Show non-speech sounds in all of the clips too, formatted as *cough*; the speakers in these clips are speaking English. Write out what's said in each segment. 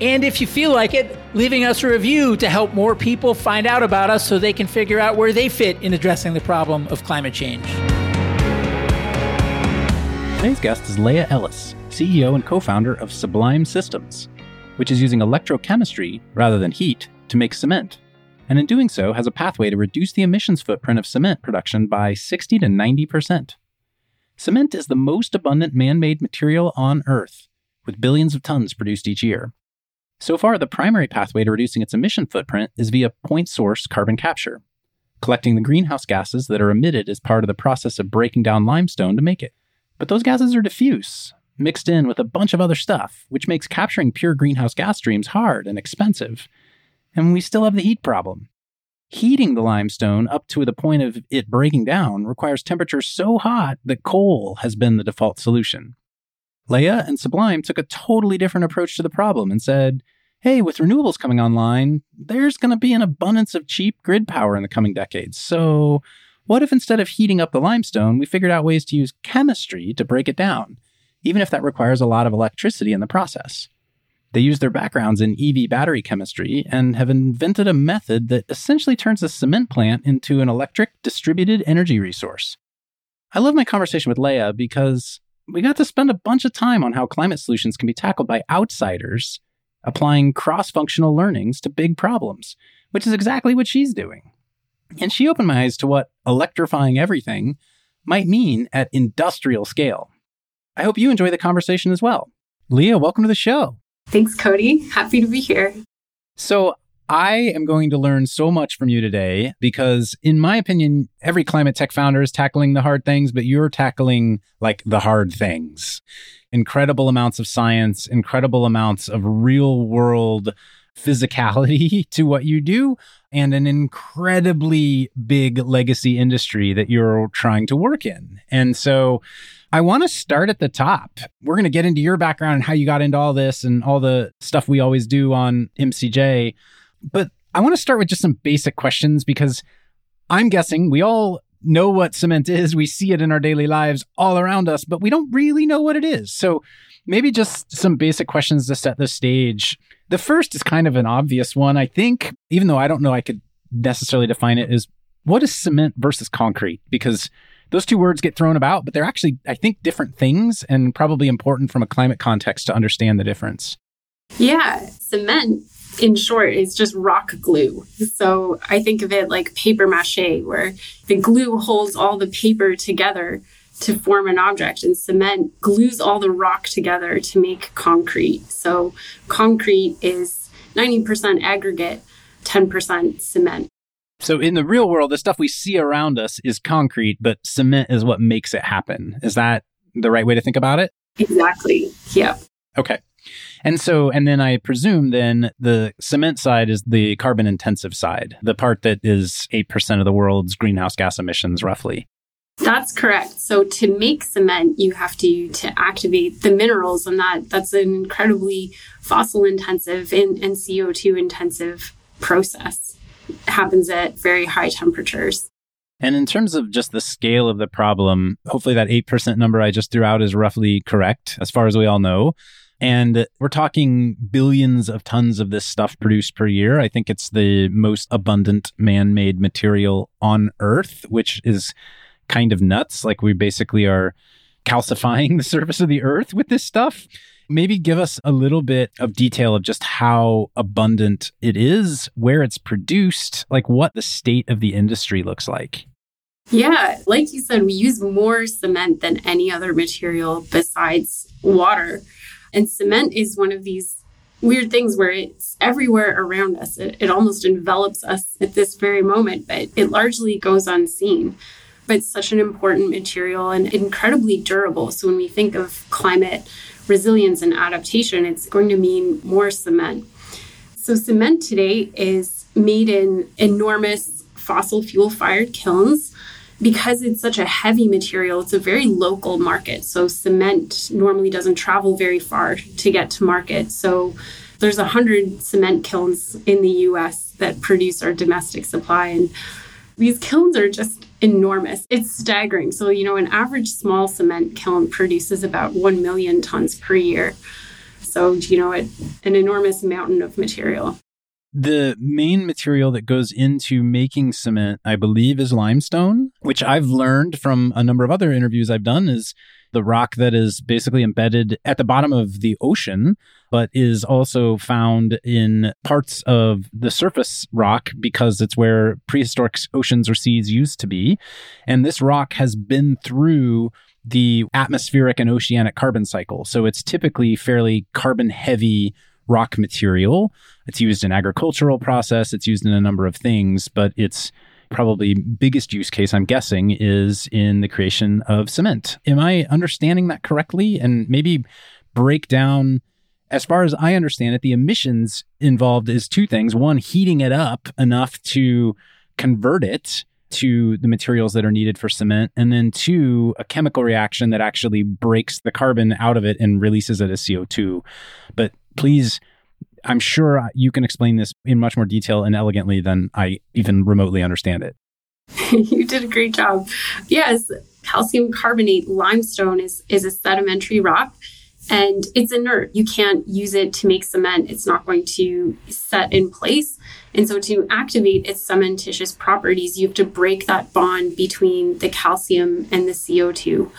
and if you feel like it, leaving us a review to help more people find out about us so they can figure out where they fit in addressing the problem of climate change. Today's guest is Leah Ellis, CEO and co founder of Sublime Systems, which is using electrochemistry rather than heat to make cement. And in doing so, has a pathway to reduce the emissions footprint of cement production by 60 to 90%. Cement is the most abundant man made material on Earth, with billions of tons produced each year. So far, the primary pathway to reducing its emission footprint is via point source carbon capture, collecting the greenhouse gases that are emitted as part of the process of breaking down limestone to make it. But those gases are diffuse, mixed in with a bunch of other stuff, which makes capturing pure greenhouse gas streams hard and expensive. And we still have the heat problem. Heating the limestone up to the point of it breaking down requires temperatures so hot that coal has been the default solution. Leah and Sublime took a totally different approach to the problem and said, hey, with renewables coming online, there's going to be an abundance of cheap grid power in the coming decades. So, what if instead of heating up the limestone, we figured out ways to use chemistry to break it down, even if that requires a lot of electricity in the process? They use their backgrounds in EV battery chemistry and have invented a method that essentially turns a cement plant into an electric distributed energy resource. I love my conversation with Leah because we got to spend a bunch of time on how climate solutions can be tackled by outsiders applying cross functional learnings to big problems, which is exactly what she's doing. And she opened my eyes to what electrifying everything might mean at industrial scale. I hope you enjoy the conversation as well. Leah, welcome to the show. Thanks, Cody. Happy to be here. So, I am going to learn so much from you today because, in my opinion, every climate tech founder is tackling the hard things, but you're tackling like the hard things. Incredible amounts of science, incredible amounts of real world physicality *laughs* to what you do, and an incredibly big legacy industry that you're trying to work in. And so, I want to start at the top. We're going to get into your background and how you got into all this and all the stuff we always do on MCJ. But I want to start with just some basic questions because I'm guessing we all know what cement is. We see it in our daily lives all around us, but we don't really know what it is. So maybe just some basic questions to set the stage. The first is kind of an obvious one, I think, even though I don't know I could necessarily define it, is what is cement versus concrete? Because those two words get thrown about, but they're actually, I think, different things and probably important from a climate context to understand the difference. Yeah, cement, in short, is just rock glue. So I think of it like paper mache, where the glue holds all the paper together to form an object, and cement glues all the rock together to make concrete. So concrete is 90% aggregate, 10% cement. So in the real world, the stuff we see around us is concrete, but cement is what makes it happen. Is that the right way to think about it? Exactly. Yeah. Okay. And so, and then I presume then the cement side is the carbon intensive side, the part that is 8% of the world's greenhouse gas emissions roughly. That's correct. So to make cement, you have to to activate the minerals, and that that's an incredibly fossil intensive and, and CO2 intensive process. It happens at very high temperatures. And in terms of just the scale of the problem, hopefully that 8% number I just threw out is roughly correct, as far as we all know. And we're talking billions of tons of this stuff produced per year. I think it's the most abundant man made material on Earth, which is kind of nuts. Like we basically are calcifying *laughs* the surface of the Earth with this stuff. Maybe give us a little bit of detail of just how abundant it is, where it's produced, like what the state of the industry looks like. Yeah, like you said, we use more cement than any other material besides water. And cement is one of these weird things where it's everywhere around us. It, it almost envelops us at this very moment, but it largely goes unseen. But it's such an important material and incredibly durable. So when we think of climate resilience and adaptation, it's going to mean more cement. So, cement today is made in enormous fossil fuel fired kilns. Because it's such a heavy material, it's a very local market. So, cement normally doesn't travel very far to get to market. So, there's 100 cement kilns in the US that produce our domestic supply. And these kilns are just enormous. It's staggering. So, you know, an average small cement kiln produces about 1 million tons per year. So, you know, it, an enormous mountain of material. The main material that goes into making cement, I believe, is limestone, which I've learned from a number of other interviews I've done is the rock that is basically embedded at the bottom of the ocean, but is also found in parts of the surface rock because it's where prehistoric oceans or seas used to be. And this rock has been through the atmospheric and oceanic carbon cycle. So it's typically fairly carbon heavy rock material. It's used in agricultural process, it's used in a number of things, but it's probably biggest use case I'm guessing is in the creation of cement. Am I understanding that correctly? And maybe break down as far as I understand it, the emissions involved is two things. One, heating it up enough to convert it to the materials that are needed for cement. And then two, a chemical reaction that actually breaks the carbon out of it and releases it as CO2. But please I'm sure you can explain this in much more detail and elegantly than I even remotely understand it. *laughs* you did a great job. Yes, calcium carbonate limestone is, is a sedimentary rock and it's inert. You can't use it to make cement. It's not going to set in place. And so to activate its cementitious properties, you have to break that bond between the calcium and the CO2.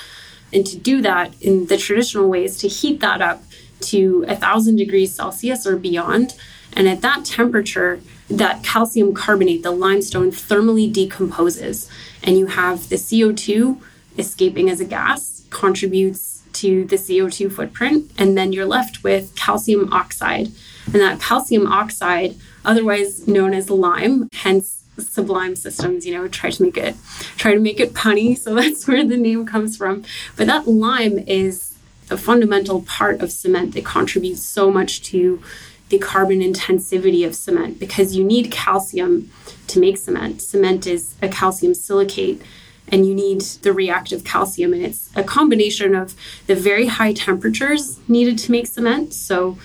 And to do that in the traditional way is to heat that up to 1,000 degrees Celsius or beyond. And at that temperature, that calcium carbonate, the limestone, thermally decomposes. And you have the CO2 escaping as a gas, contributes to the CO2 footprint. And then you're left with calcium oxide. And that calcium oxide, otherwise known as lime, hence sublime systems you know try to make it try to make it punny so *laughs* that's where the name comes from but that lime is a fundamental part of cement that contributes so much to the carbon intensivity of cement because you need calcium to make cement. Cement is a calcium silicate and you need the reactive calcium and it's a combination of the very high temperatures needed to make cement so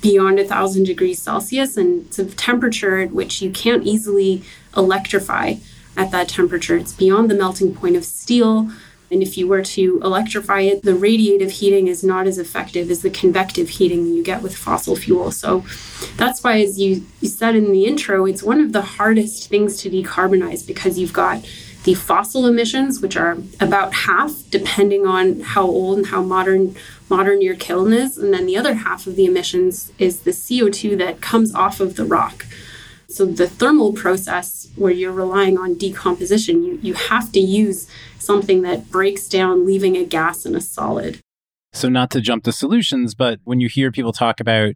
beyond a thousand degrees celsius and it's a temperature at which you can't easily electrify at that temperature it's beyond the melting point of steel and if you were to electrify it, the radiative heating is not as effective as the convective heating you get with fossil fuel. So that's why, as you, you said in the intro, it's one of the hardest things to decarbonize because you've got the fossil emissions, which are about half, depending on how old and how modern modern your kiln is, and then the other half of the emissions is the CO2 that comes off of the rock. So the thermal process, where you're relying on decomposition, you, you have to use something that breaks down, leaving a gas and a solid. So, not to jump to solutions, but when you hear people talk about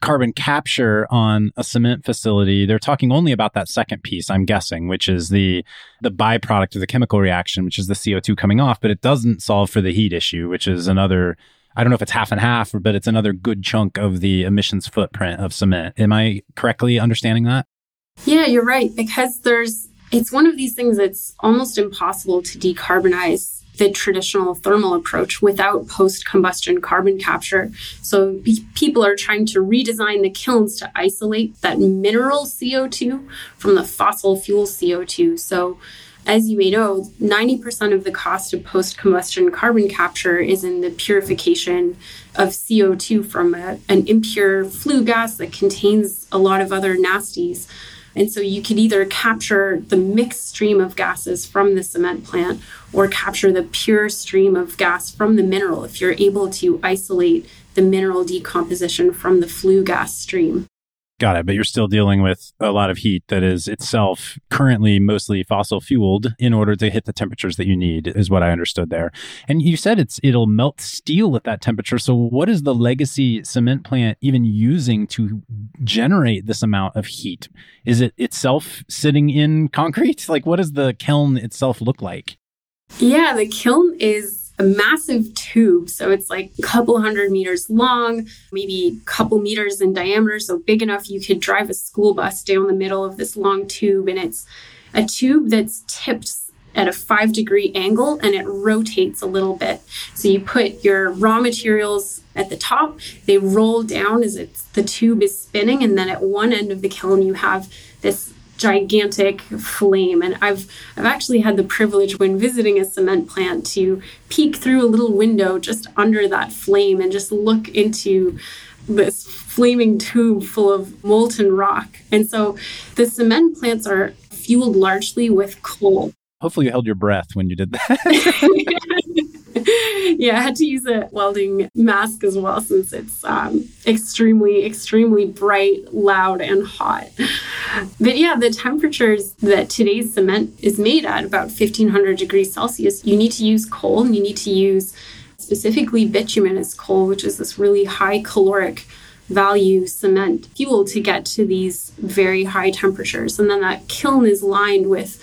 carbon capture on a cement facility, they're talking only about that second piece, I'm guessing, which is the the byproduct of the chemical reaction, which is the CO2 coming off, but it doesn't solve for the heat issue, which is another I don't know if it's half and half, but it's another good chunk of the emissions footprint of cement. Am I correctly understanding that? Yeah, you're right. Because there's it's one of these things that's almost impossible to decarbonize the traditional thermal approach without post combustion carbon capture. So people are trying to redesign the kilns to isolate that mineral CO2 from the fossil fuel CO2. So as you may know, 90% of the cost of post combustion carbon capture is in the purification of CO2 from a, an impure flue gas that contains a lot of other nasties. And so you could either capture the mixed stream of gases from the cement plant or capture the pure stream of gas from the mineral if you're able to isolate the mineral decomposition from the flue gas stream. Got it. But you're still dealing with a lot of heat that is itself currently mostly fossil fueled in order to hit the temperatures that you need, is what I understood there. And you said it's it'll melt steel at that temperature. So what is the legacy cement plant even using to generate this amount of heat? Is it itself sitting in concrete? *laughs* Like what does the kiln itself look like? Yeah, the kiln is a massive tube. So it's like a couple hundred meters long, maybe a couple meters in diameter. So big enough you could drive a school bus down the middle of this long tube. And it's a tube that's tipped at a five degree angle and it rotates a little bit. So you put your raw materials at the top, they roll down as it's the tube is spinning, and then at one end of the kiln you have this gigantic flame and I've I've actually had the privilege when visiting a cement plant to peek through a little window just under that flame and just look into this flaming tube full of molten rock. And so the cement plants are fueled largely with coal. Hopefully, you held your breath when you did that. *laughs* *laughs* *laughs* yeah, I had to use a welding mask as well since it's um, extremely, extremely bright, loud, and hot. But yeah, the temperatures that today's cement is made at, about 1500 degrees Celsius, you need to use coal and you need to use specifically bituminous coal, which is this really high caloric value cement fuel to get to these very high temperatures. And then that kiln is lined with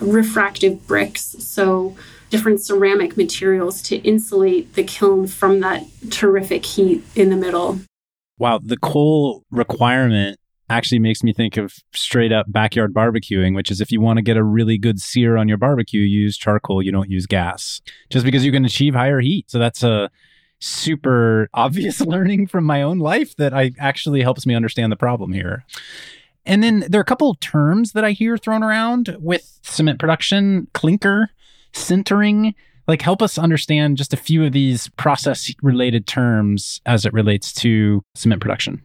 refractive bricks. So different ceramic materials to insulate the kiln from that terrific heat in the middle. Wow, the coal requirement actually makes me think of straight up backyard barbecuing, which is if you want to get a really good sear on your barbecue, use charcoal, you don't use gas, just because you can achieve higher heat. So that's a super obvious *laughs* learning from my own life that I actually helps me understand the problem here. And then there are a couple terms that I hear thrown around with cement production, clinker, sintering like help us understand just a few of these process related terms as it relates to cement production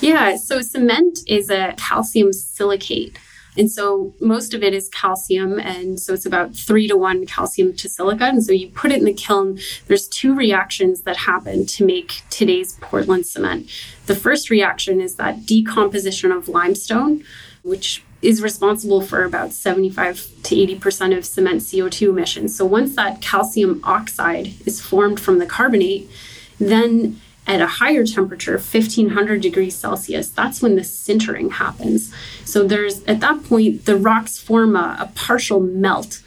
yeah so cement is a calcium silicate and so most of it is calcium. And so it's about three to one calcium to silica. And so you put it in the kiln. There's two reactions that happen to make today's Portland cement. The first reaction is that decomposition of limestone, which is responsible for about 75 to 80% of cement CO2 emissions. So once that calcium oxide is formed from the carbonate, then at a higher temperature, 1500 degrees Celsius, that's when the sintering happens. So there's at that point, the rocks form a, a partial melt.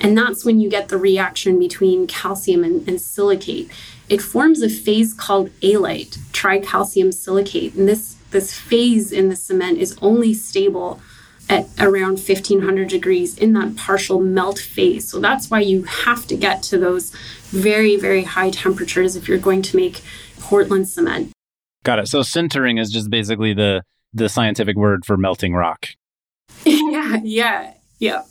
And that's when you get the reaction between calcium and, and silicate. It forms a phase called alite, tricalcium silicate. And this, this phase in the cement is only stable at around 1500 degrees in that partial melt phase. So that's why you have to get to those very, very high temperatures if you're going to make Portland cement. Got it. So sintering is just basically the the scientific word for melting rock. *laughs* yeah, yeah, yeah.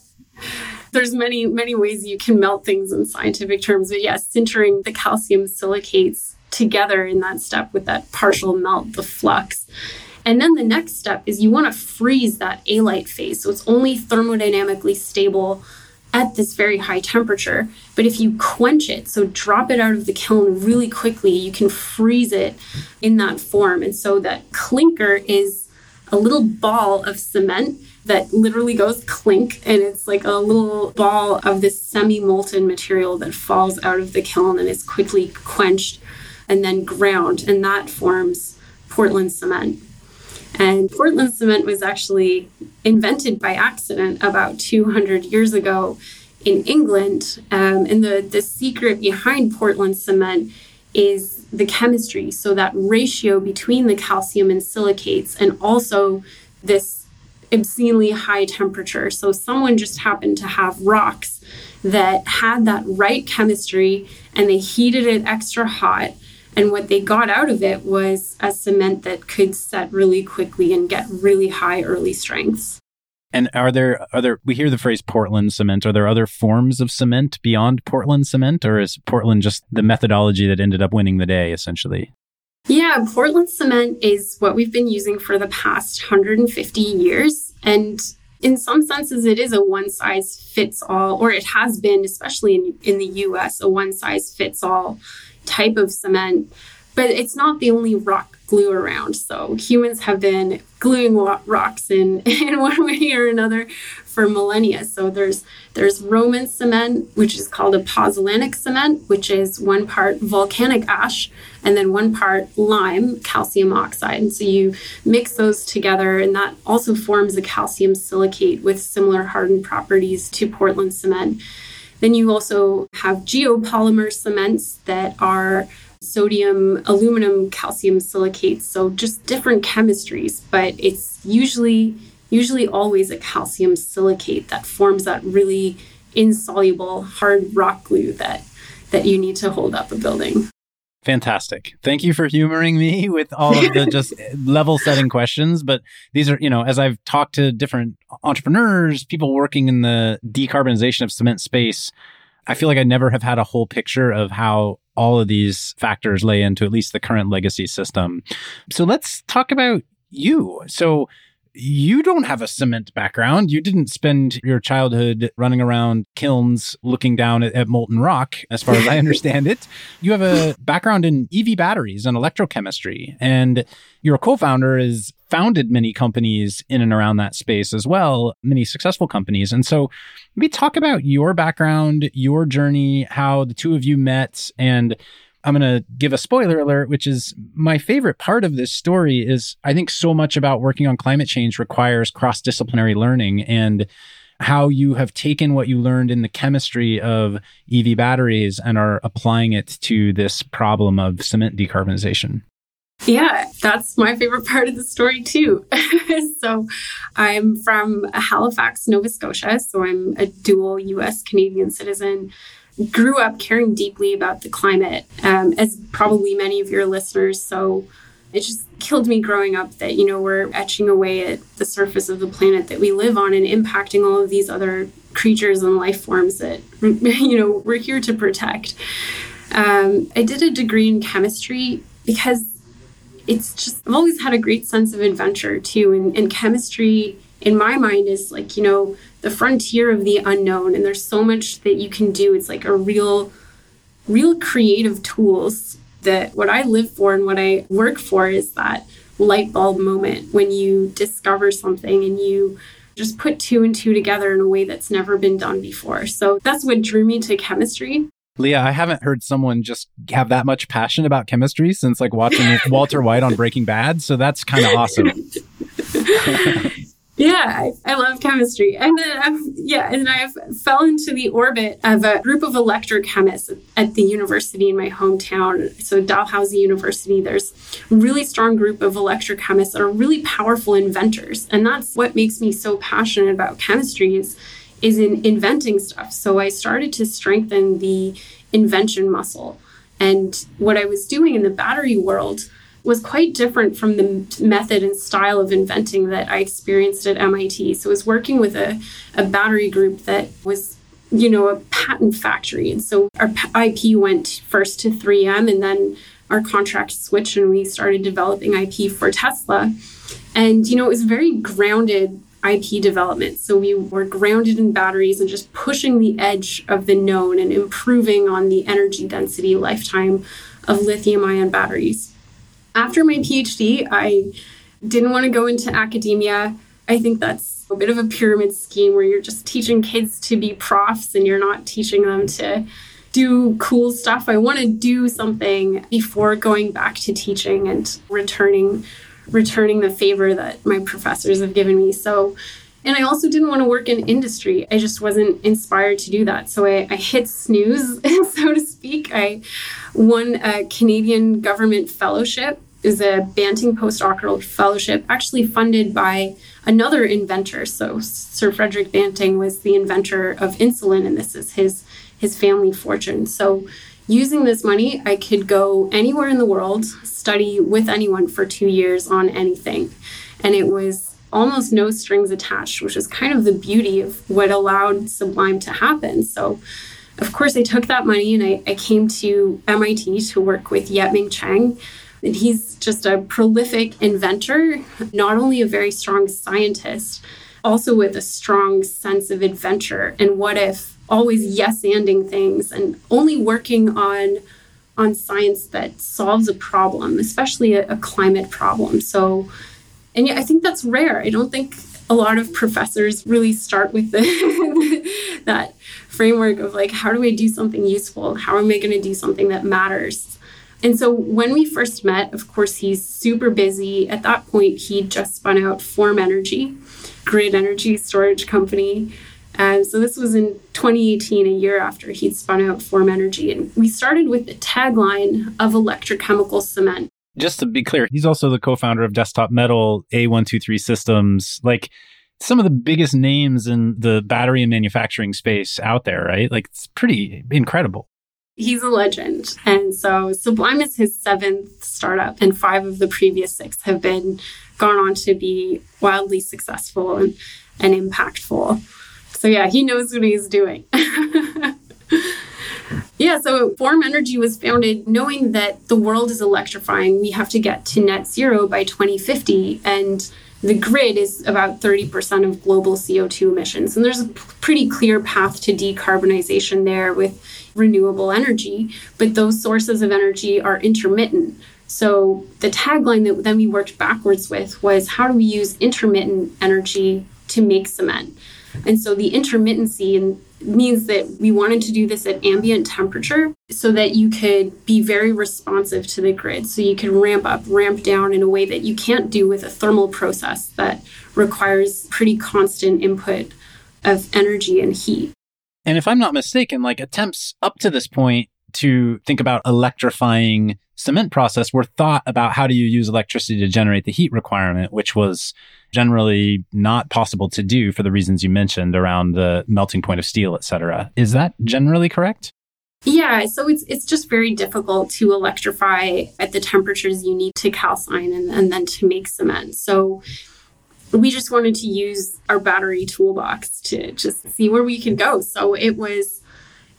There's many, many ways you can melt things in scientific terms, but yes, yeah, sintering the calcium silicates together in that step with that partial melt, the flux. And then the next step is you want to freeze that alite phase. So it's only thermodynamically stable at this very high temperature. But if you quench it, so drop it out of the kiln really quickly, you can freeze it in that form. And so that clinker is a little ball of cement that literally goes clink and it's like a little ball of this semi-molten material that falls out of the kiln and is quickly quenched and then ground and that forms Portland cement. And Portland cement was actually invented by accident about 200 years ago in England. Um, and the, the secret behind Portland cement is the chemistry. So, that ratio between the calcium and silicates, and also this obscenely high temperature. So, someone just happened to have rocks that had that right chemistry and they heated it extra hot and what they got out of it was a cement that could set really quickly and get really high early strengths. And are there other, we hear the phrase Portland cement. Are there other forms of cement beyond Portland cement, or is Portland just the methodology that ended up winning the day essentially? Yeah, Portland cement is what we've been using for the past 150 years. And in some senses, it is a one size fits all, or it has been, especially in, in the US, a one size fits all type of cement, but it's not the only rock glue around. So humans have been gluing rocks in, *laughs* in one way or another for millennia. So there's there's Roman cement, which is called a pozzolanic cement, which is one part volcanic ash and then one part lime, calcium oxide. And so you mix those together, and that also forms a calcium silicate with similar hardened properties to Portland cement. Then you also have geopolymer cements that are sodium, aluminum, calcium silicates. So just different chemistries, but it's usually usually always a calcium silicate that forms that really insoluble hard rock glue that that you need to hold up a building. Fantastic. Thank you for humoring me with all of the *laughs* just level setting questions. But these are, you know, as I've talked to different entrepreneurs, people working in the decarbonization of cement space, I feel like I never have had a whole picture of how all of these factors lay into at least the current legacy system. So let's talk about you. So you don't have a cement background. You didn't spend your childhood running around kilns looking down at, at, molten rock, as far as I *laughs* understand it. You have a background in EV batteries and electrochemistry. And your co founder has founded many companies in and around that space as well, many successful companies. And so maybe talk about your background, your journey, how the two of you met, and I'm going to give a spoiler alert, which is my favorite part of this story is I think so much about working on climate change requires cross disciplinary learning and how you have taken what you learned in the chemistry of EV batteries and are applying it to this problem of cement decarbonization. Yeah, that's my favorite part of the story too. *laughs* so, I'm from Halifax, Nova Scotia. So, I'm a dual US Canadian citizen grew up caring deeply about the climate, um, as probably many of your listeners. So it just killed me growing up that, you know, we're etching away at the surface of the planet that we live on and impacting all of these other creatures and life forms that, *laughs* you know, we're here to protect. Um, I did a degree in chemistry because it's just, I've always had a great sense of adventure too. And, and chemistry, in my mind, is like, you know, the frontier of the unknown and there's so much that you can do it's like a real real creative tools that what i live for and what i work for is that light bulb moment when you discover something and you just put two and two together in a way that's never been done before so that's what drew me to chemistry Leah, I haven't heard someone just have that much passion about chemistry since like watching *laughs* Walter White on Breaking Bad. So that's kind of *laughs* awesome. *laughs* Yeah, I, I, love chemistry. And then, I've, yeah, and I fell into the orbit of a group of electrochemists at the university in my hometown. So, Dalhousie University, there's a really strong group of electrochemists that are really powerful inventors. And that's what makes me so passionate about chemistry is, is in inventing stuff. So, I started to strengthen the invention muscle. And what I was doing in the battery world was quite different from the method and style of inventing that I experienced at MIT. So I was working with a, a battery group that was you know, a patent factory. And so our IP went first to 3M and then our contract switched and we started developing IP for Tesla. And, you know, it was very grounded IP development. So we were grounded in batteries and just pushing the edge of the known and improving on the energy density lifetime of lithium ion batteries after my PhD, I didn't want to go into academia. I think that's a bit of a pyramid scheme where you're just teaching kids to be profs and you're not teaching them to do cool stuff. I want to do something before going back to teaching and returning returning the favor that my professors have given me. So and I also didn't want to work in industry. I just wasn't inspired to do that. So I, I hit snooze, *laughs* so to speak. I won a Canadian government fellowship. Was a Banting postdoctoral fellowship, actually funded by another inventor. So Sir Frederick Banting was the inventor of insulin, and this is his his family fortune. So using this money, I could go anywhere in the world, study with anyone for two years on anything. And it was almost no strings attached, which was kind of the beauty of what allowed Sublime to happen. So, of course, I took that money and I, I came to MIT to work with Yet-Ming Chiang. And he's just a prolific inventor, not only a very strong scientist, also with a strong sense of adventure and what if, always yes anding things and only working on on science that solves a problem, especially a, a climate problem. So and yeah, I think that's rare. I don't think a lot of professors really start with the, *laughs* that framework of like, how do I do something useful? How am I going to do something that matters? And so when we first met, of course, he's super busy. At that point, he just spun out Form Energy, grid energy storage company. And so this was in 2018, a year after he'd spun out Form Energy. And we started with the tagline of electrochemical cement. Just to be clear, he's also the co founder of Desktop Metal, A123 Systems. Like, some of the biggest names in the battery and manufacturing space out there, right? Like it's pretty incredible. He's a legend. And so Sublime is his seventh startup, and five of the previous six have been gone on to be wildly successful and, and impactful. So yeah, he knows what he's doing. *laughs* yeah, so Form Energy was founded knowing that the world is electrifying. We have to get to net zero by 2050 and the grid is about 30% of global CO2 emissions. And there's a pretty clear path to decarbonization there with renewable energy, but those sources of energy are intermittent. So the tagline that then we worked backwards with was how do we use intermittent energy to make cement? And so the intermittency means that we wanted to do this at ambient temperature so that you could be very responsive to the grid. So you can ramp up, ramp down in a way that you can't do with a thermal process that requires pretty constant input of energy and heat. And if I'm not mistaken, like attempts up to this point to think about electrifying cement process were thought about how do you use electricity to generate the heat requirement, which was generally not possible to do for the reasons you mentioned around the melting point of steel, et cetera. Is that generally correct? Yeah, so it's it's just very difficult to electrify at the temperatures you need to calcine and, and then to make cement. So we just wanted to use our battery toolbox to just see where we could go. So it was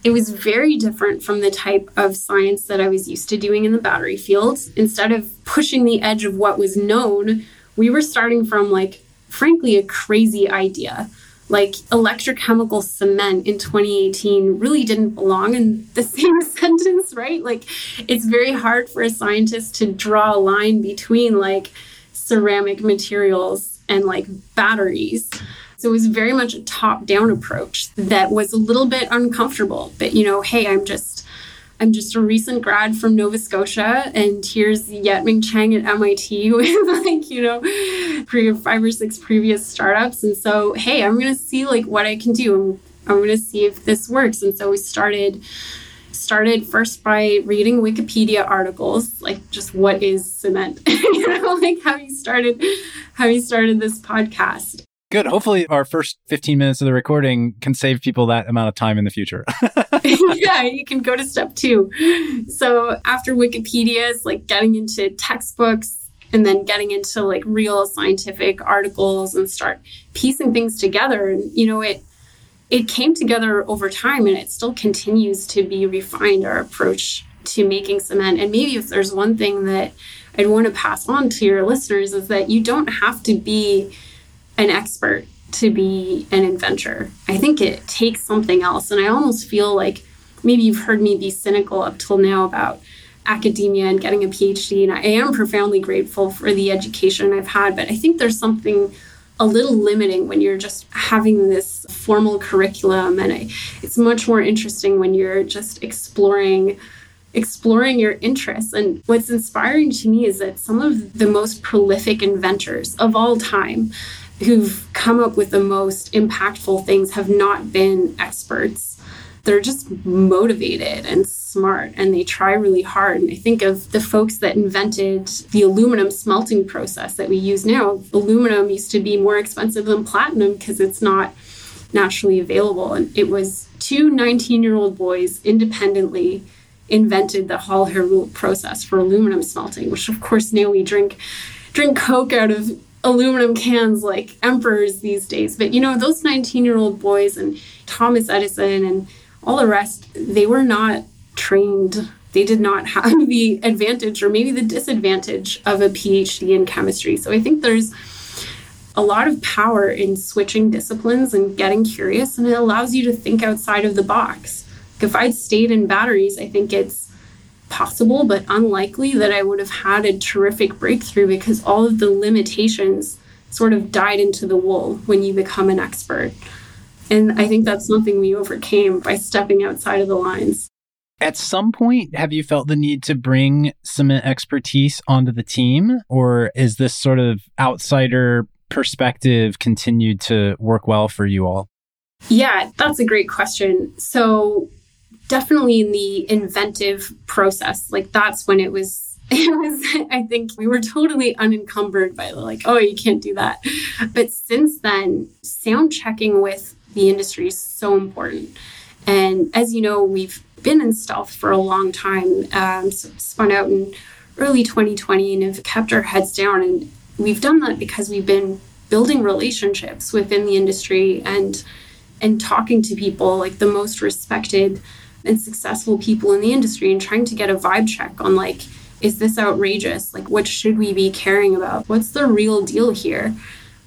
it was very different from the type of science that I was used to doing in the battery field. Instead of pushing the edge of what was known, we were starting from like, frankly, a crazy idea. Like electrochemical cement in 2018 really didn't belong in the *laughs* same sentence, right? Like, it's very hard for a scientist to draw a line between like ceramic materials and like batteries. So it was very much a top down approach that was a little bit uncomfortable. But, you know, hey, I'm just. I'm just a recent grad from Nova Scotia, and here's Yet-Ming Chiang at MIT *laughs* with like, you know, five or six previous startups. And so, hey, I'm to see like what I can do. I'm, I'm to see if this works. And so we started started first by reading Wikipedia articles, like just what is cement, *laughs* you know, like how you started, how you started this podcast. Good. Hopefully, our first 15 minutes of the recording can save people that amount of time in the future. *laughs* *laughs* yeah, you can go to step two. So, after Wikipedia, is like getting into textbooks and then getting into like real scientific articles and start piecing things together. And, you know, it, it came together over time and it still continues to be refined our approach to making cement. And maybe if there's one thing that I'd want to pass on to your listeners is that you don't have to be an expert to be an inventor. I think it takes something else. And I almost feel like maybe you've heard me be cynical up till now about academia and getting a PhD. And I am profoundly grateful for the education I've had, but I think there's something a little limiting when you're just having this formal curriculum. And I, it's much more interesting when you're just exploring exploring your interests. And what's inspiring to me is that some of the most prolific inventors of all time who've come up with the most impactful things have not been experts. They're just motivated and smart and they try really hard. And I think of the folks that invented the aluminum smelting process that we use now. Aluminum used to be more expensive than platinum because it's not naturally available. And it was two 19 year old boys independently invented the Hall Héroult process for aluminum smelting, which of course now we drink drink Coke out of aluminum cans like emperors these days. But you know, those 19 year old boys and Thomas Edison and all the rest, they were not trained. They did not have *laughs* the advantage or maybe the disadvantage of a PhD in chemistry. So I think there's a lot of power in switching disciplines and getting curious, and it allows you to think outside of the box. If I'd stayed in batteries, I think it's possible but unlikely that I would have had a terrific breakthrough because all of the limitations sort of dyed into the wool when you become an expert. And I think that's something we overcame by stepping outside of the lines. At some point, have you felt the need to bring cement expertise onto the team? Or is this sort of outsider perspective continued to work well for you all? Yeah, that's a great question. So, definitely in the inventive process, like that's when it was *laughs* it was i think we were totally unencumbered by the like oh you can't do that but since then sound checking with the industry is so important. And as you know we've been in stealth for a long time. Um, spun out in early 2020 and have kept our heads down. And we've done that because we've been building relationships within the industry and and talking to people like the most respected and successful people in the industry and trying to get a vibe check on like is this outrageous? Like what should we be caring about? What's the real deal here?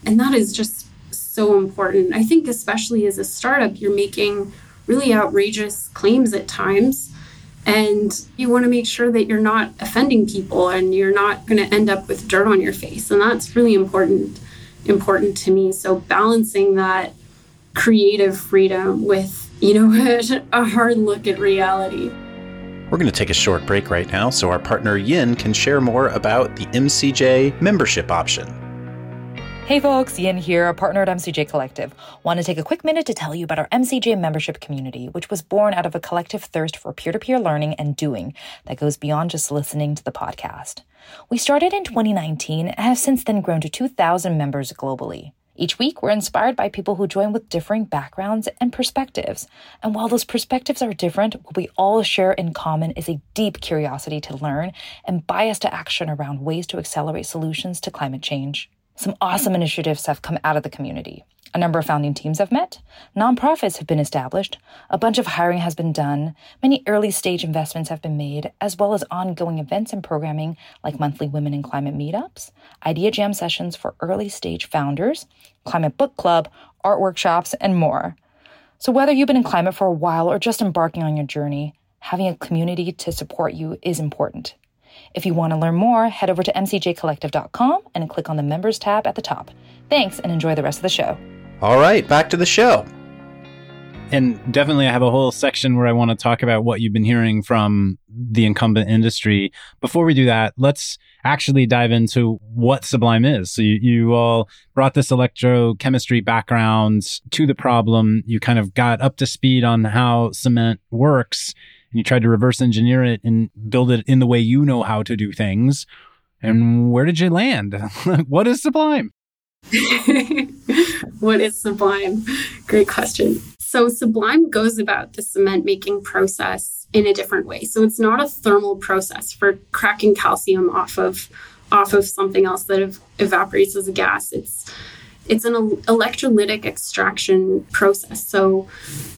And that is just so important. I think especially as a startup you're making really outrageous claims at times and you want to make sure that you're not offending people and you're not going to end up with dirt on your face and that's really important important to me. So balancing that creative freedom with you know *laughs* a hard look at reality. We're going to take a short break right now so our partner yin can share more about the mcj membership option Hey folks, Yin here, a partner at MCJ Collective. Want to take a quick minute to tell you about our MCJ membership community, which was born out of a collective thirst for peer to peer learning and doing that goes beyond just listening to the podcast. We started in 2019 and have since then grown to 2,000 members globally. Each week, we're inspired by people who join with differing backgrounds and perspectives. And while those perspectives are different, what we all share in common is a deep curiosity to learn and bias to action around ways to accelerate solutions to climate change. Some awesome initiatives have come out of the community. A number of founding teams have met, nonprofits have been established, a bunch of hiring has been done, many early stage investments have been made, as well as ongoing events and programming like monthly women in climate meetups, idea jam sessions for early stage founders, climate book club, art workshops, and more. So, whether you've been in climate for a while or just embarking on your journey, having a community to support you is important. If you want to learn more, head over to mcjcollective.com and click on the members tab at the top. Thanks and enjoy the rest of the show. All right, back to the show. And definitely, I have a whole section where I want to talk about what you've been hearing from the incumbent industry. Before we do that, let's actually dive into what Sublime is. So, you, you all brought this electrochemistry background to the problem. You kind of got up to speed on how cement works and you tried to reverse engineer it and build it in the way you know how to do things. And where did you land? *laughs* what is Sublime? *laughs* what is Sublime? Great question. So, Sublime goes about the cement making process in a different way. So, it's not a thermal process for cracking calcium off of off of something else that ev- evaporates as a gas. It's it's an electrolytic extraction process. So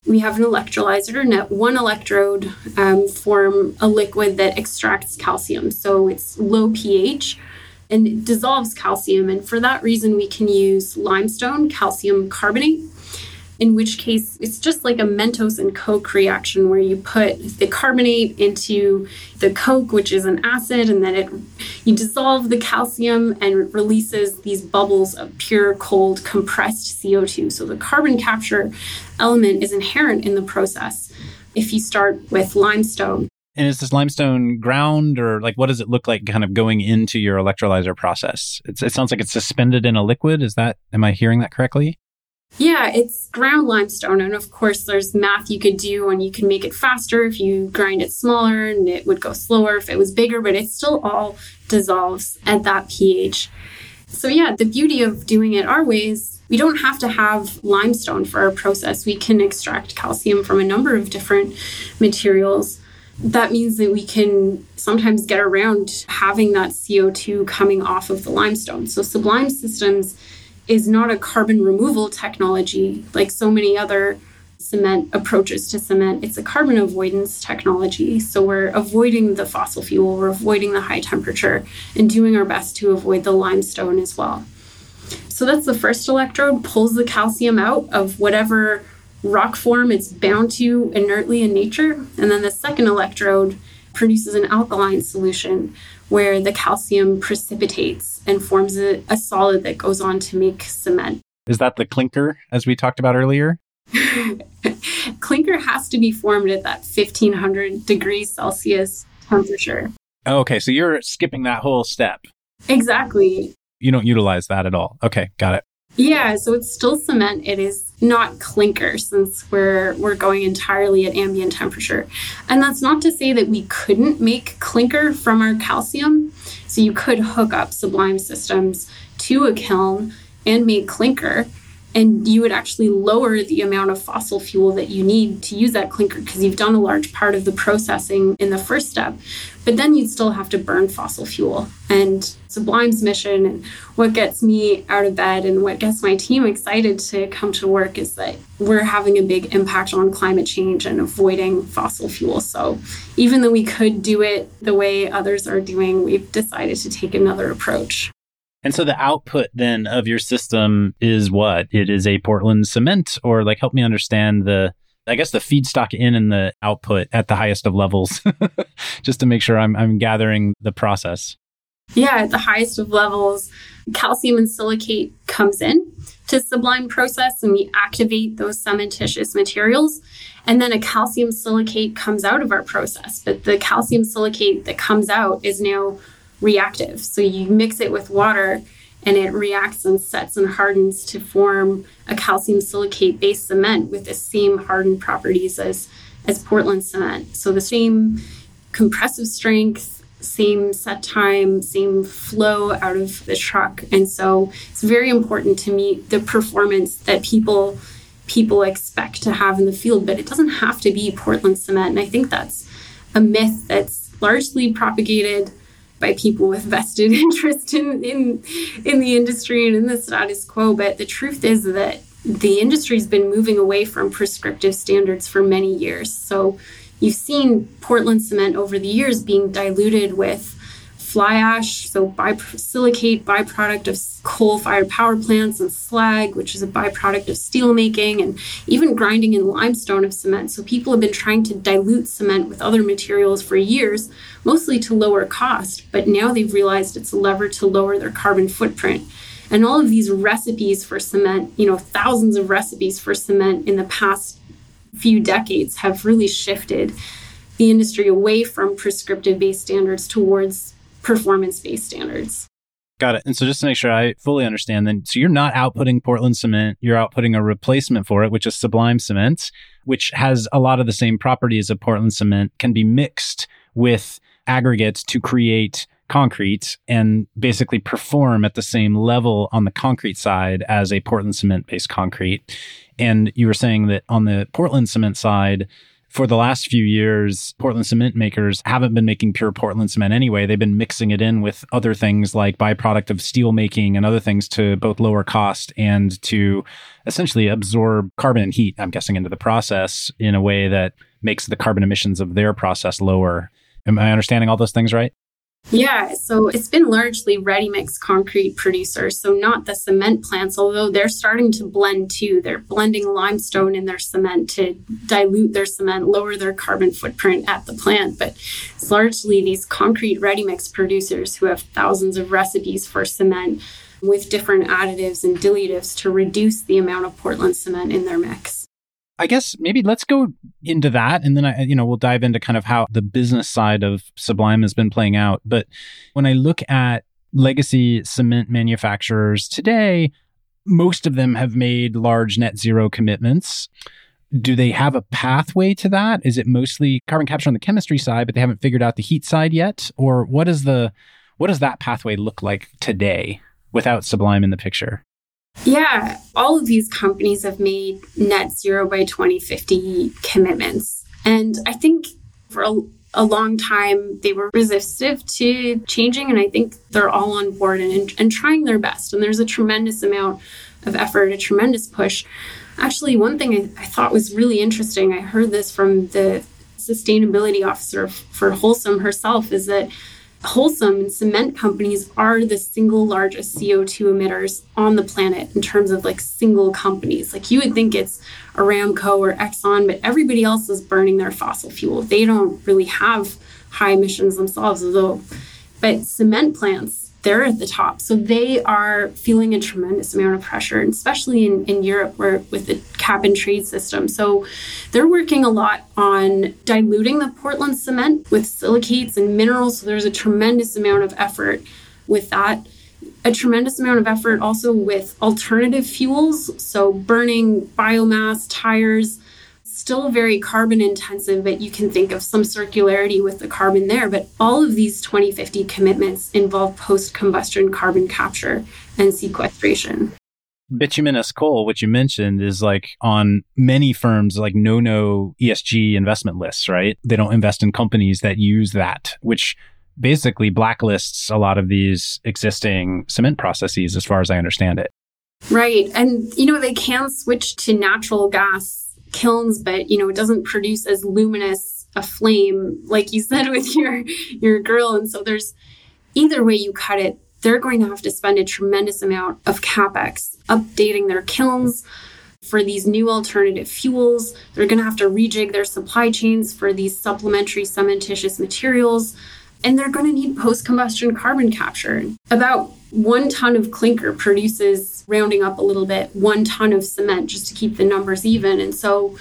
we have an electrolyzer and one electrode um, form a liquid that extracts calcium. So it's low pH and it dissolves calcium. And for that reason, we can use limestone calcium carbonate in which case it's just like a Mentos and Coke reaction where you put the carbonate into the Coke, which is an acid, and then it you dissolve the calcium and it releases these bubbles of pure, cold, compressed CO2. So the carbon capture element is inherent in the process if you start with limestone. And is this limestone ground or like what does it look like kind of going into your electrolyzer process? It's, it sounds like it's suspended in a liquid. Is that, am I hearing that correctly? Yeah, it's ground limestone. And of course, there's math you could do and you can make it faster if you grind it smaller and it would go slower if it was bigger, but it still all dissolves at that pH. So, yeah, the beauty of doing it our way is we don't have to have limestone for our process. We can extract calcium from a number of different materials. That means that we can sometimes get around having that CO2 coming off of the limestone. So, Sublime Systems is not a carbon removal technology like so many other cement approaches to cement. It's a carbon avoidance technology. So we're avoiding the fossil fuel, we're avoiding the high temperature, and doing our best to avoid the limestone as well. So that's the first electrode, pulls the calcium out of whatever rock form it's bound to inertly in nature. And then the second electrode produces an alkaline solution where the calcium precipitates and forms a, a solid that goes on to make cement. Is that the clinker, as we talked about earlier? *laughs* clinker has to be formed at that 1500 degrees Celsius temperature. Oh, okay, so you're skipping that whole step. Exactly. You don't utilize that at all. Okay, got it. Yeah, so it's still cement. It is not clinker since we're we're going entirely at ambient temperature. And that's not to say that we couldn't make clinker from our calcium. So you could hook up sublime systems to a kiln and make clinker and you would actually lower the amount of fossil fuel that you need to use that clinker because you've done a large part of the processing in the first step. But then you'd still have to burn fossil fuel. And Sublime's mission and what gets me out of bed and what gets my team excited to come to work is that we're having a big impact on climate change and avoiding fossil fuel. So even though we could do it the way others are doing, we've decided to take another approach. And so the output then of your system is what? It is a Portland cement, or like help me understand the, I guess the feedstock in and the output at the highest of levels, *laughs* just to make sure I'm, I'm gathering the process. Yeah, at the highest of levels, calcium and silicate comes in to Sublime process and we activate those cementitious materials. And then a calcium silicate comes out of our process. But the calcium silicate that comes out is now reactive. So you mix it with water and it reacts and sets and hardens to form a calcium silicate based cement with the same hardened properties as, as Portland cement. So the same compressive strength, same set time, same flow out of the truck. And so it's very important to meet the performance that people people expect to have in the field, but it doesn't have to be Portland cement. And I think that's a myth that's largely propagated by people with vested *laughs* interest in, in in the industry and in the status quo. But the truth is that the industry's been moving away from prescriptive standards for many years. So you've seen Portland cement over the years being diluted with fly ash, so by silicate byproduct of coal-fired power plants, and slag, which is a byproduct of steel making, and even grinding in limestone of cement. So people have been trying to dilute cement with other materials for years, mostly to lower cost, but now they've realized it's a lever to lower their carbon footprint. And all of these recipes for cement, you know, thousands of recipes for cement in the past few decades have really shifted the industry away from prescriptive based standards towards performance based standards. Got it. And so just to make sure I fully understand then, so you're not outputting Portland cement, you're outputting a replacement for it, which is Sublime Cement, which has a lot of the same properties of Portland cement, can be mixed with aggregates to create concrete and basically perform at the same level on the concrete side as a Portland cement based concrete. And you were saying that on the Portland cement side, for the last few years, Portland cement makers haven't been making pure Portland cement anyway. They've been mixing it in with other things like byproduct of steel making and other things to both lower cost and to essentially absorb carbon and heat, I'm guessing, into the process in a way that makes the carbon emissions of their process lower. Am I understanding all those things right? Yeah, so it's been largely ready mix concrete producers, so not the cement plants, although they're starting to blend too. They're blending limestone in their cement to dilute their cement, lower their carbon footprint at the plant. But it's largely these concrete ready mix producers who have thousands of recipes for cement with different additives and dilutives to reduce the amount of Portland cement in their mix. I guess maybe let's go into that and then I you know we'll dive into kind of how the business side of Sublime has been playing out. But when I look at legacy cement manufacturers today, most of them have made large net zero commitments. Do they have a pathway to that? Is it mostly carbon capture on the chemistry side, but they haven't figured out the heat side yet? Or what is the what does that pathway look like today without Sublime in the picture? Yeah, all of these companies have made net zero by 2050 commitments. And I think for a, a long time, they were resistive to changing. And I think they're all on board and, and trying their best. And there's a tremendous amount of effort, a tremendous push. Actually, one thing I, I thought was really interesting, I heard this from the sustainability officer for Holcim herself, is that Holcim and cement companies are the single largest CO2 emitters on the planet in terms of like single companies. Like you would think it's Aramco or Exxon, but everybody else is burning their fossil fuel. They don't really have high emissions themselves, although, but cement plants they're at the top. So they are feeling a tremendous amount of pressure, especially in, in Europe where with the cap and trade system. So they're working a lot on diluting the Portland cement with silicates and minerals. So there's a tremendous amount of effort with that. a tremendous amount of effort also with alternative fuels. So, burning biomass, tires, still very carbon intensive, but you can think of some circularity with the carbon there. But all of these 2050 commitments involve post combustion carbon capture and sequestration. Bituminous coal, which you mentioned, is like on many firms like no no ESG investment lists, right? They don't invest in companies that use that, which basically blacklists a lot of these existing cement processes, as far as I understand it. Right. And, you know, they can switch to natural gas kilns, but, you know, it doesn't produce as luminous a flame, like you said *laughs* with your, your grill. And so there's either way you cut it, they're going to have to spend a tremendous amount of capex updating their kilns for these new alternative fuels. They're going to have to rejig their supply chains for these supplementary cementitious materials and they're going to need post combustion carbon capture. About one ton of clinker produces, rounding up a little bit, one ton of cement just to keep the numbers even. And so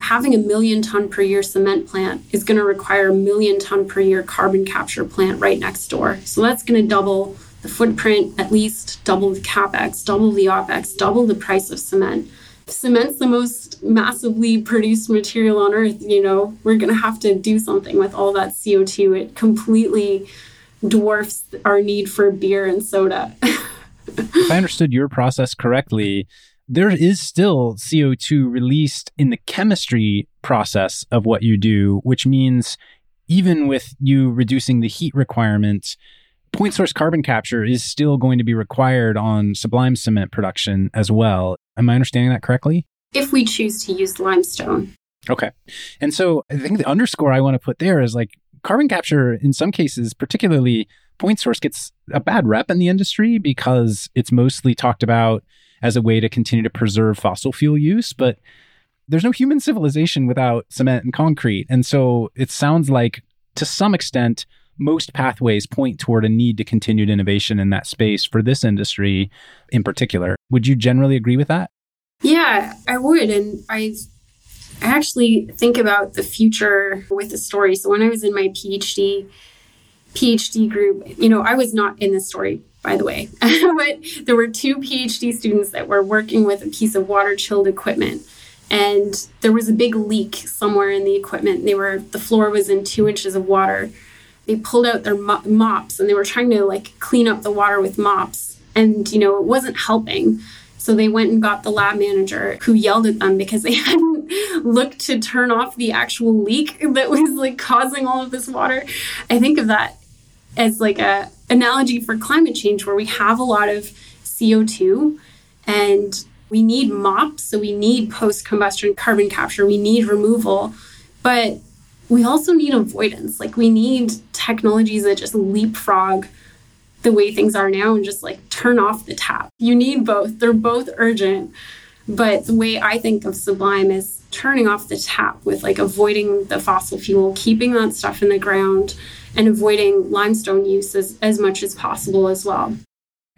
having a million ton per year cement plant is going to require a million ton per year carbon capture plant right next door. So that's going to double the footprint, at least double the capex, double the opex, double the price of cement cement's the most massively produced material on earth you know? We're going to have to do something with all that co2 it completely dwarfs our need for beer and soda. *laughs* If i understood your process correctly there is still co2 released in the chemistry process of what you do which means even with you reducing the heat requirements point source carbon capture is still going to be required on sublime cement production as well. Am I understanding that correctly? If we choose to use limestone. Okay. And so I think the underscore I want to put there is like carbon capture, in some cases, particularly point source, gets a bad rep in the industry because it's mostly talked about as a way to continue to preserve fossil fuel use. But there's no human civilization without cement and concrete. And so it sounds like to some extent, most pathways point toward a need to continued innovation in that space for this industry in particular. Would you generally agree with that? Yeah, I would. And I actually think about the future with the story. So when I was in my PhD PhD group, you know, I was not in the story, by the way, *laughs* but there were two PhD students that were working with a piece of water chilled equipment. And there was a big leak somewhere in the equipment. They were the floor was in two inches of water they pulled out their mops and they were trying to like clean up the water with mops. And you know it wasn't helping. So they went and got the lab manager who yelled at them because they *laughs* hadn't looked to turn off the actual leak that was like causing all of this water. I think of that as like a analogy for climate change where we have a lot of co2 and we need mops. So we need post combustion carbon capture. We need removal. But we also need avoidance. Like we need technologies that just leapfrog the way things are now and just like turn off the tap. You need both. They're both urgent. But the way I think of Sublime is turning off the tap with like avoiding the fossil fuel, keeping that stuff in the ground, and avoiding limestone use as, as much as possible as well.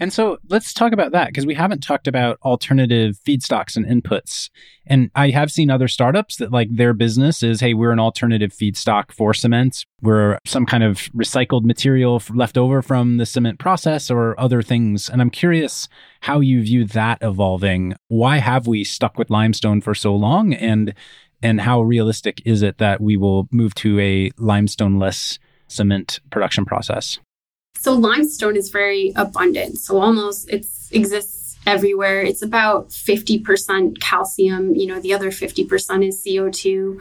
And so let's talk about that because we haven't talked about alternative feedstocks and inputs. And I have seen other startups that like their business is hey, we're an alternative feedstock for cement. We're some kind of recycled material left over from the cement process or other things. And I'm curious how you view that evolving. Why have we stuck with limestone for so long? And and how realistic is it that we will move to a limestone-less cement production process? So limestone is very abundant. So almost it exists everywhere. It's about 50% calcium, you know, the other 50% is CO2.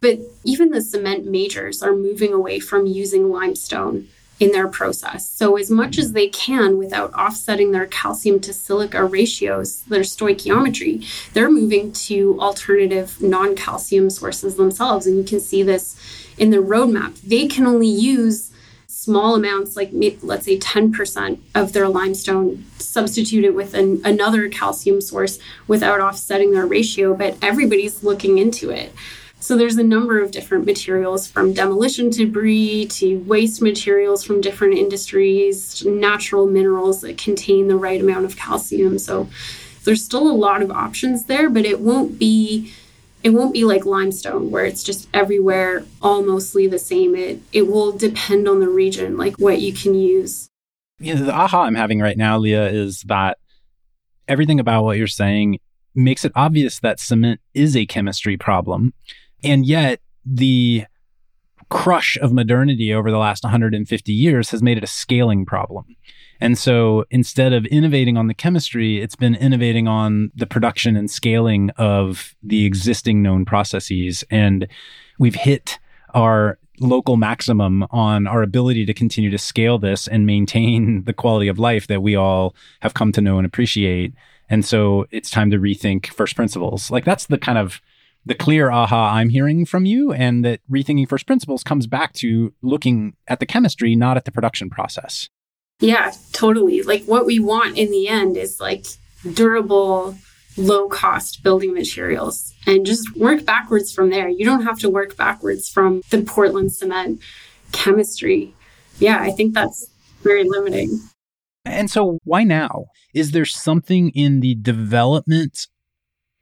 But even the cement majors are moving away from using limestone in their process. So, as much as they can without offsetting their calcium to silica ratios, their stoichiometry, they're moving to alternative non calcium sources themselves. And you can see this in the roadmap. They can only use small amounts, like let's say 10% of their limestone, substitute it with an, another calcium source without offsetting their ratio, but everybody's looking into it. So there's a number of different materials from demolition debris to waste materials from different industries, natural minerals that contain the right amount of calcium. So there's still a lot of options there, but it won't be it won't be like limestone where it's just everywhere all mostly the same it it will depend on the region like what you can use You know, the aha I'm having right now, Leah, is that everything about what you're saying makes it obvious that cement is a chemistry problem. And yet, the crush of modernity over the last 150 years has made it a scaling problem. And so instead of innovating on the chemistry, it's been innovating on the production and scaling of the existing known processes. And we've hit our local maximum on our ability to continue to scale this and maintain *laughs* the quality of life that we all have come to know and appreciate. And so it's time to rethink first principles. Like that's the kind of the clear aha I'm hearing from you, and that rethinking first principles comes back to looking at the chemistry, not at the production process. Yeah, totally. Like what we want in the end is like durable, low cost building materials and just work backwards from there. You don't have to work backwards from the Portland cement chemistry. Yeah, I think that's very limiting. And so, why now? Is there something in the development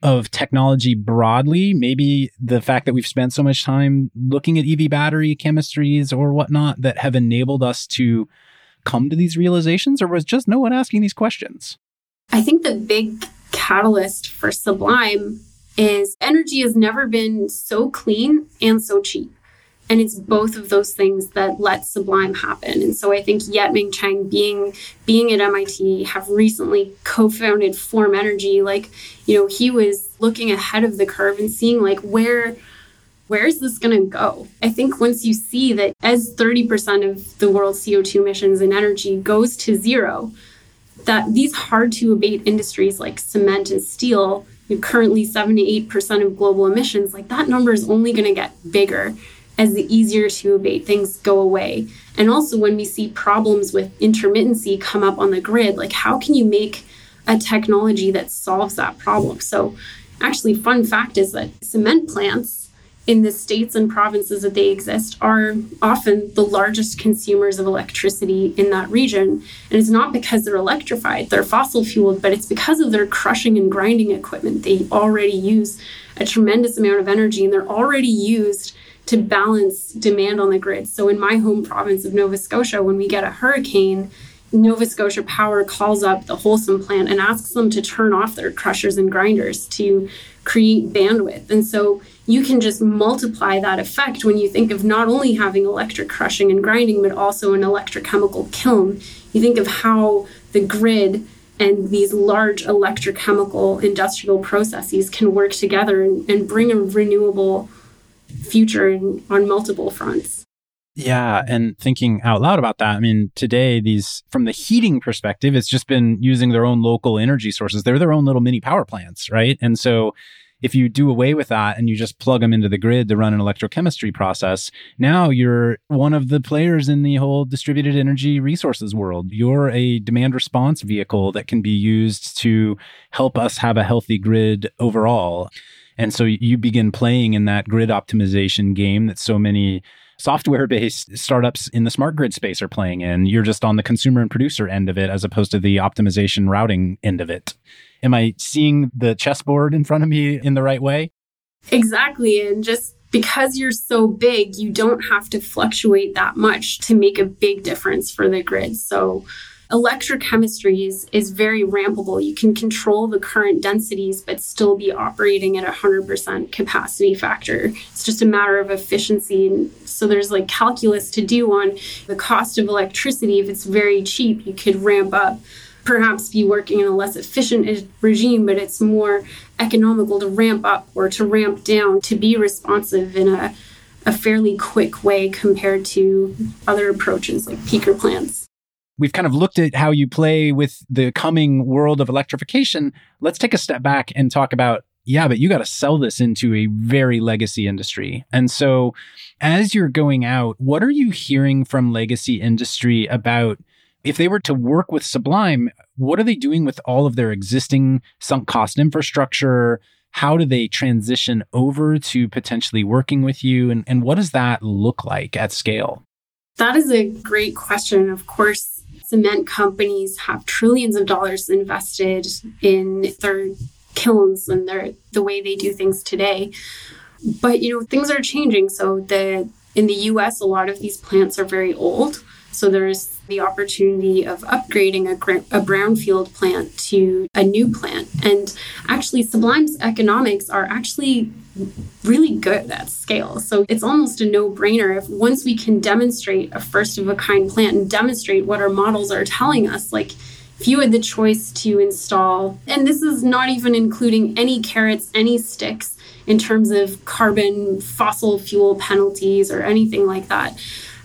of technology broadly? Maybe the fact that we've spent so much time looking at EV battery chemistries or whatnot that have enabled us to come to these realizations, or was just no one asking these questions? I think the big catalyst for Sublime is energy has never been so clean and so cheap. And it's both of those things that let Sublime happen. And so I think Yet-Ming Chiang being being at MIT have recently co-founded Form Energy. Like, you know, he was looking ahead of the curve and seeing like where where is this going to go? I think once you see that as 30% of the world's CO2 emissions in energy goes to zero, that these hard to abate industries like cement and steel, currently 78% of global emissions, like that number is only going to get bigger as the easier to abate things go away. And also, when we see problems with intermittency come up on the grid, like how can you make a technology that solves that problem? So, actually, fun fact is that cement plants in the states and provinces that they exist are often the largest consumers of electricity in that region. And it's not because they're electrified, they're fossil fueled, but it's because of their crushing and grinding equipment. They already use a tremendous amount of energy and they're already used to balance demand on the grid. So in my home province of Nova Scotia, when we get a hurricane, Nova Scotia Power calls up the Holcim plant and asks them to turn off their crushers and grinders to create bandwidth. And so you can just multiply that effect when you think of not only having electric crushing and grinding, but also an electrochemical kiln. You think of how the grid and these large electrochemical industrial processes can work together and, and bring a renewable future in, on multiple fronts. Yeah, and thinking out loud about that, I mean, today these from the heating perspective, it's just been using their own local energy sources. They're their own little mini power plants, right? And so if you do away with that and you just plug them into the grid to run an electrochemistry process, now you're one of the players in the whole distributed energy resources world. You're a demand response vehicle that can be used to help us have a healthy grid overall. And so you begin playing in that grid optimization game that so many software based startups in the smart grid space are playing in. You're just on the consumer and producer end of it as opposed to the optimization routing end of it. Am I seeing the chessboard in front of me in the right way? Exactly. And just because you're so big, you don't have to fluctuate that much to make a big difference for the grid. So electrochemistry is, is very rampable. You can control the current densities, but still be operating at a 100% capacity factor. It's just a matter of efficiency. And so there's like calculus to do on the cost of electricity. If it's very cheap, you could ramp up perhaps be working in a less efficient regime, but it's more economical to ramp up or to ramp down to be responsive in a, a fairly quick way compared to other approaches like peaker plants we've kind of looked at how you play with the coming world of electrification. Let's take a step back and talk about yeah, but you got to sell this into a very legacy industry. And so, as you're going out, what are you hearing from legacy industry about if they were to work with Sublime? What are they doing with all of their existing sunk cost infrastructure? How do they transition over to potentially working with you? And, and what does that look like at scale? That is a great question. Of course, cement companies have trillions of dollars invested in their kilns and their the way they do things today. But you know, things are changing. So the in the US, a lot of these plants are very old. So there's the opportunity of upgrading a, a brownfield plant to a new plant. And actually, Sublime's economics are actually really good at scale. So it's almost a no brainer if once we can demonstrate a first of a kind plant and demonstrate what our models are telling us, like if you had the choice to install, and this is not even including any carrots, any sticks in terms of carbon fossil fuel penalties or anything like that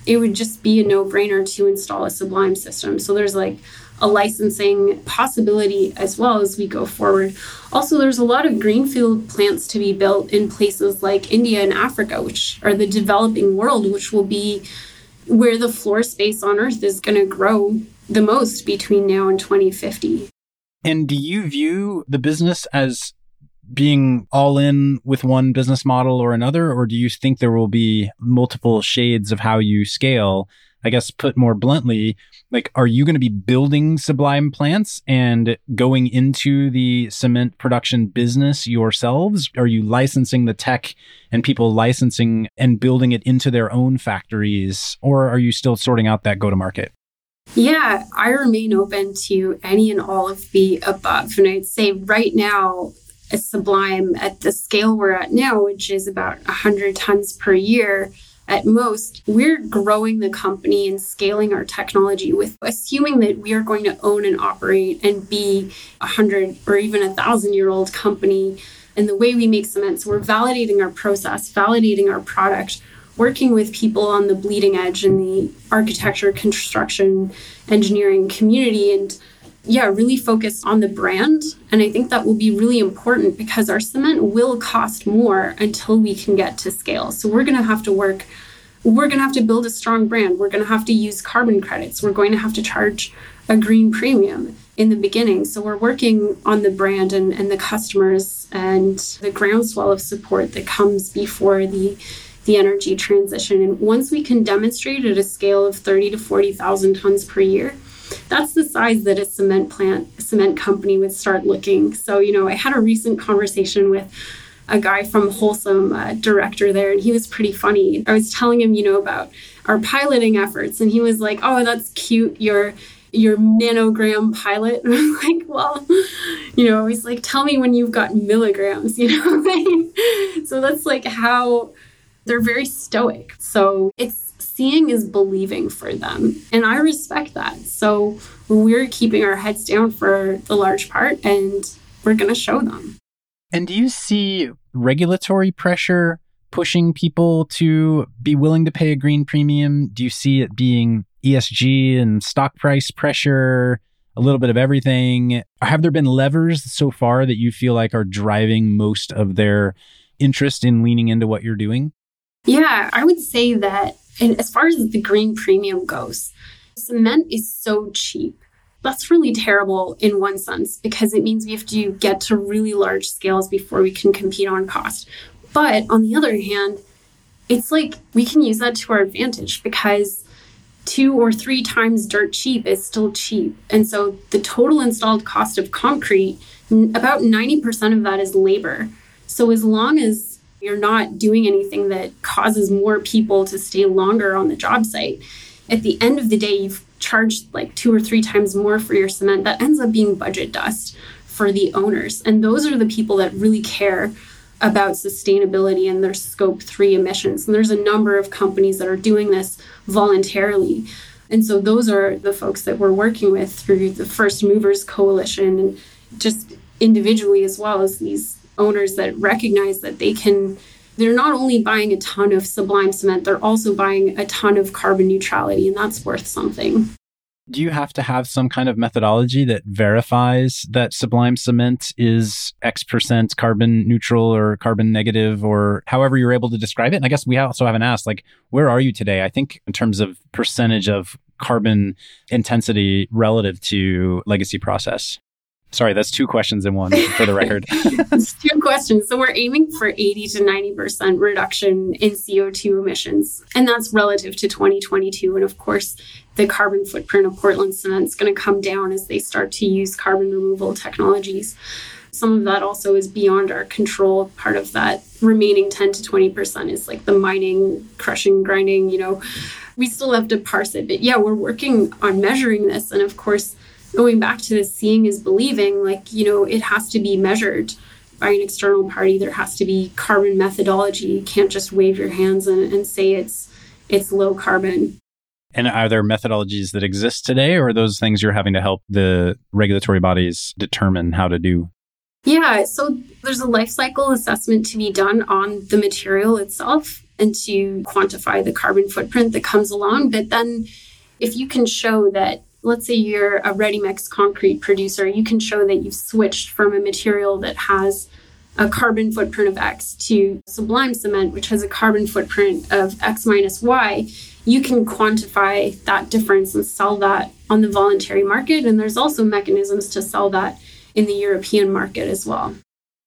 it would just be a no brainer to install a Sublime system. So there's like a licensing possibility as well as we go forward. Also, there's a lot of greenfield plants to be built in places like India and Africa, which are the developing world, which will be where the floor space on Earth is going to grow the most between now and 2050. And do you view the business as being all in with one business model or another? Or do you think there will be multiple shades of how you scale? I guess put more bluntly, like, are you going to be building Sublime plants and going into the cement production business yourselves? Are you licensing the tech and people licensing and building it into their own factories? Or are you still sorting out that go to market? Yeah, I remain open to any and all of the above. And I'd say right now, a sublime at the scale we're at now, which is about 100 tons per year at most, we're growing the company and scaling our technology with assuming that we are going to own and operate and be a hundred or even a thousand year old company. And the way we make cement, so we're validating our process, validating our product, working with people on the bleeding edge in the architecture, construction, engineering community, and yeah, really focused on the brand. And I think that will be really important because our cement will cost more until we can get to scale. So we're going to have to work, we're going to have to build a strong brand. We're going to have to use carbon credits. We're going to have to charge a green premium in the beginning. So we're working on the brand and, and the customers and the groundswell of support that comes before the the energy transition. And once we can demonstrate at a scale of 30 to 40,000 tons per year, that's the size that a cement plant, a cement company would start looking. So, you know, I had a recent conversation with a guy from Holcim, uh, director there, and he was pretty funny. I was telling him, you know, about our piloting efforts, and he was like, "Oh, that's cute. Your your nanogram pilot." *laughs* I'm like, "Well, you know," he's like, "Tell me when you've got milligrams," *laughs* you know. so that's like how they're very stoic. So it's seeing is believing for them. And I respect that. So we're keeping our heads down for the large part and we're going to show them. And do you see regulatory pressure pushing people to be willing to pay a green premium? Do you see it being ESG and stock price pressure? A little bit of everything. Have there been levers so far that you feel like are driving most of their interest in leaning into what you're doing? Yeah, I would say that and as far as the green premium goes, cement is so cheap. That's really terrible in one sense because it means we have to get to really large scales before we can compete on cost. But on the other hand, it's like we can use that to our advantage because two or three times dirt cheap is still cheap. And so the total installed cost of concrete, about 90% of that is labor. So as long as you're not doing anything that causes more people to stay longer on the job site. At the end of the day, you've charged like two or three times more for your cement. That ends up being budget dust for the owners. And those are the people that really care about sustainability and their scope three emissions. And there's a number of companies that are doing this voluntarily. And so those are the folks that we're working with through the First Movers Coalition and just individually as well as these owners that recognize that they can they're not only buying a ton of sublime cement they're also buying a ton of carbon neutrality and that's worth something. Do you have to have some kind of methodology that verifies that sublime cement is x percent carbon neutral or carbon negative or however you're able to describe it? And i guess we also haven't asked like where are you today i think in terms of percentage of carbon intensity relative to legacy process Sorry, that's two questions in one for the record. *laughs* it's two questions. So we're aiming for 80 to 90% reduction in CO2 emissions. And that's relative to 2022. And of course, the carbon footprint of Portland cement is going to come down as they start to use carbon removal technologies. Some of that also is beyond our control. Part of that remaining 10 to 20% is like the mining, crushing, grinding, you know, we still have to parse it. But yeah, we're working on measuring this. And of course, going back to this seeing is believing, like, you know, it has to be measured by an external party. There has to be carbon methodology. You can't just wave your hands and, and say it's it's low carbon. And are there methodologies that exist today, or are those things you're having to help the regulatory bodies determine how to do? Yeah, so there's a life cycle assessment to be done on the material itself and to quantify the carbon footprint that comes along. But then, if you can show that, let's say you're a ready mix concrete producer, you can show that you've switched from a material that has a carbon footprint of X to sublime cement, which has a carbon footprint of X minus Y, you can quantify that difference and sell that on the voluntary market. And there's also mechanisms to sell that in the European market as well.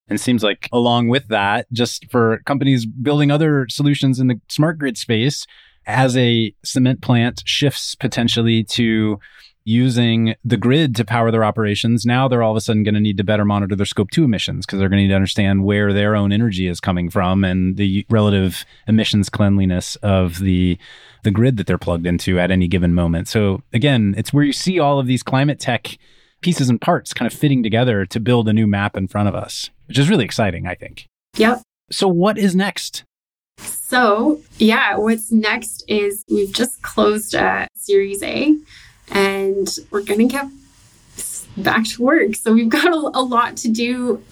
And it seems like along with that, just for companies building other solutions in the smart grid space, as a cement plant shifts potentially to using the grid to power their operations, now they're all of a sudden going to need to better monitor their scope 2 emissions because they're going to need to understand where their own energy is coming from and the relative emissions cleanliness of the the grid that they're plugged into at any given moment. So again, it's where you see all of these climate tech pieces and parts kind of fitting together to build a new map in front of us, which is really exciting, I think. Yep. So what is next? So, yeah, what's next is we've just closed a Series A and we're going to get back to work. So we've got a, a, lot to do.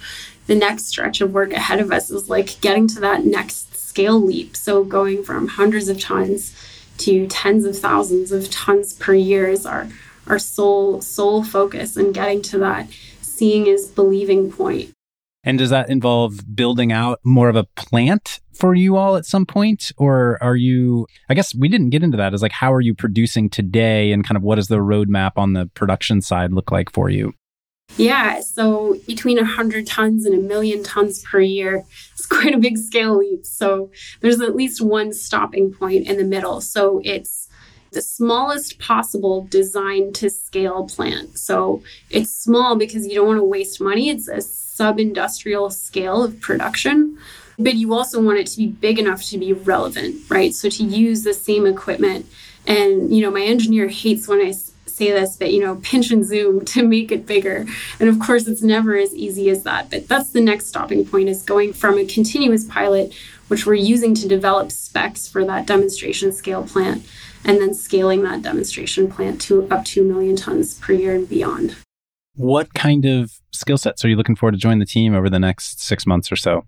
The next stretch of work ahead of us is like getting to that next scale leap. So going from hundreds of tons to tens of thousands of tons per year is our our sole sole focus and getting to that seeing is believing point. And does that involve building out more of a plant for you all at some point? Or are you, I guess we didn't get into that. Is like, how are you producing today and kind of what does the roadmap on the production side look like for you? Yeah, so between 100 tons and a million tons per year it's *laughs* quite a big scale leap. So there's at least one stopping point in the middle. So it's the smallest possible design to scale plant. So it's small because you don't want to waste money. It's a sub industrial scale of production but you also want it to be big enough to be relevant, right? So to use the same equipment. And, you know, my engineer hates when I say this, but, you know, pinch and zoom *laughs* to make it bigger. And of course, it's never as easy as that. But that's the next stopping point is going from a continuous pilot, which we're using to develop specs for that demonstration scale plant, and then scaling that demonstration plant to up to a million tons per year and beyond. What kind of skill sets are you looking for to join the team over the next six months or so?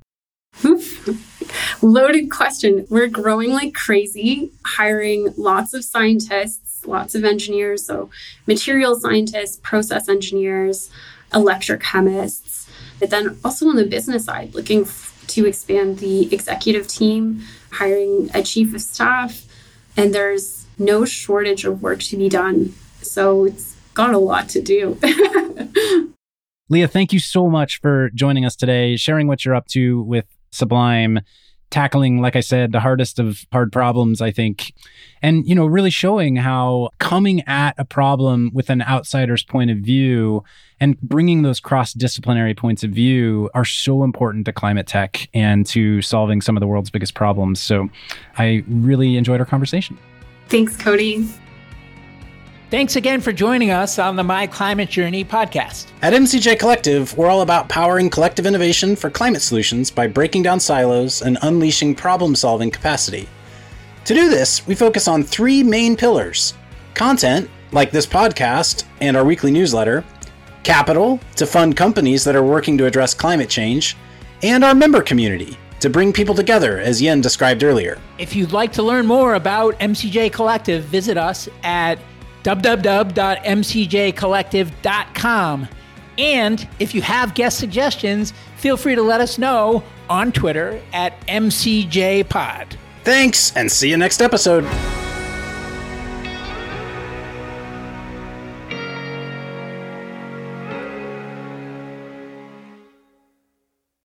Loaded question. We're growing like crazy, hiring lots of scientists, lots of engineers. So, material scientists, process engineers, electrochemists. But then also on the business side, looking to expand the executive team, hiring a chief of staff. And there's no shortage of work to be done. So, it's got a lot to do. *laughs* Leah, thank you so much for joining us today, sharing what you're up to with Sublime, tackling, like I said, the hardest of hard problems, I think. And, you know, really showing how coming at a problem with an outsider's point of view and bringing those cross disciplinary points of view are so important to climate tech and to solving some of the world's biggest problems. So I really enjoyed our conversation. Thanks, Cody. Thanks again for joining us on the My Climate Journey podcast. At MCJ Collective, we're all about powering collective innovation for climate solutions by breaking down silos and unleashing problem solving capacity. To do this, we focus on three main pillars content, like this podcast and our weekly newsletter, capital, to fund companies that are working to address climate change, and our member community, to bring people together, as Yen described earlier. If you'd like to learn more about MCJ Collective, visit us at www.mcjcollective.com. And if you have guest suggestions, feel free to let us know on Twitter at MCJPod. Thanks, and see you next episode.